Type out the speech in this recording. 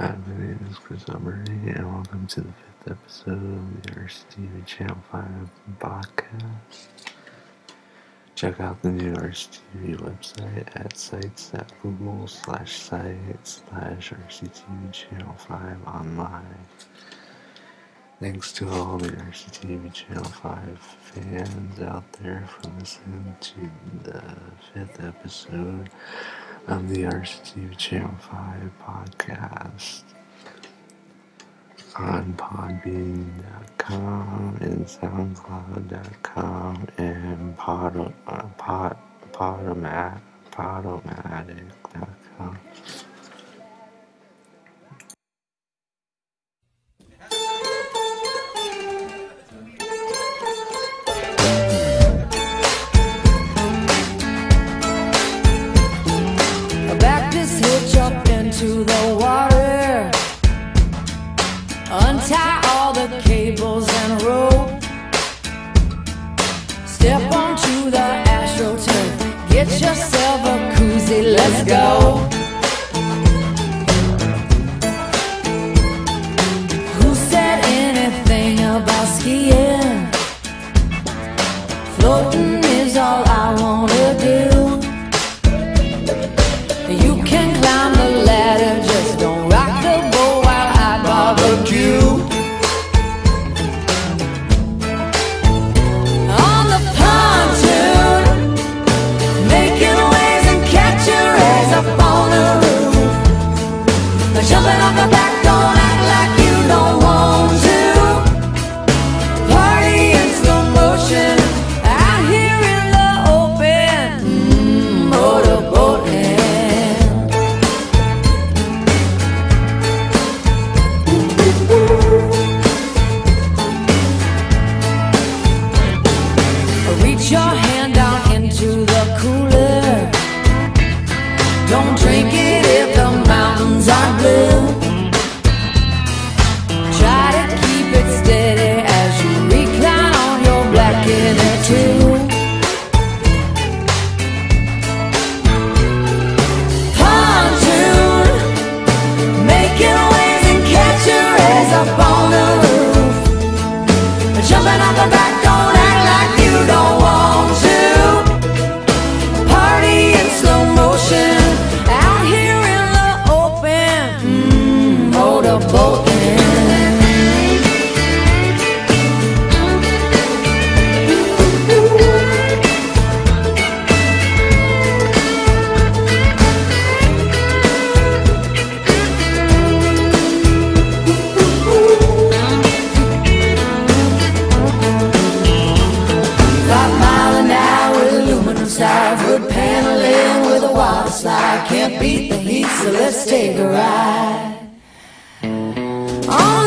Hi, my name is Chris Alberti, and welcome to the fifth episode of the RCTV Channel 5 podcast. Check out the new RCTV website at sites.google slash site slash RCTV Channel 5 online. Thanks to all the RCTV Channel 5 fans out there for listening to the fifth episode of the RCTV Channel 5 podcast on Podbean.com and SoundCloud.com and Pod, uh, Pod, Podomat, Podomatic.com. into the water. Untie all the cables and rope. Step onto the astroturf. Get yourself a koozie. Let's go. Who said anything about skiing? Floating Don't drink it paneling with a. Can't beat the heat, so let's take a ride. On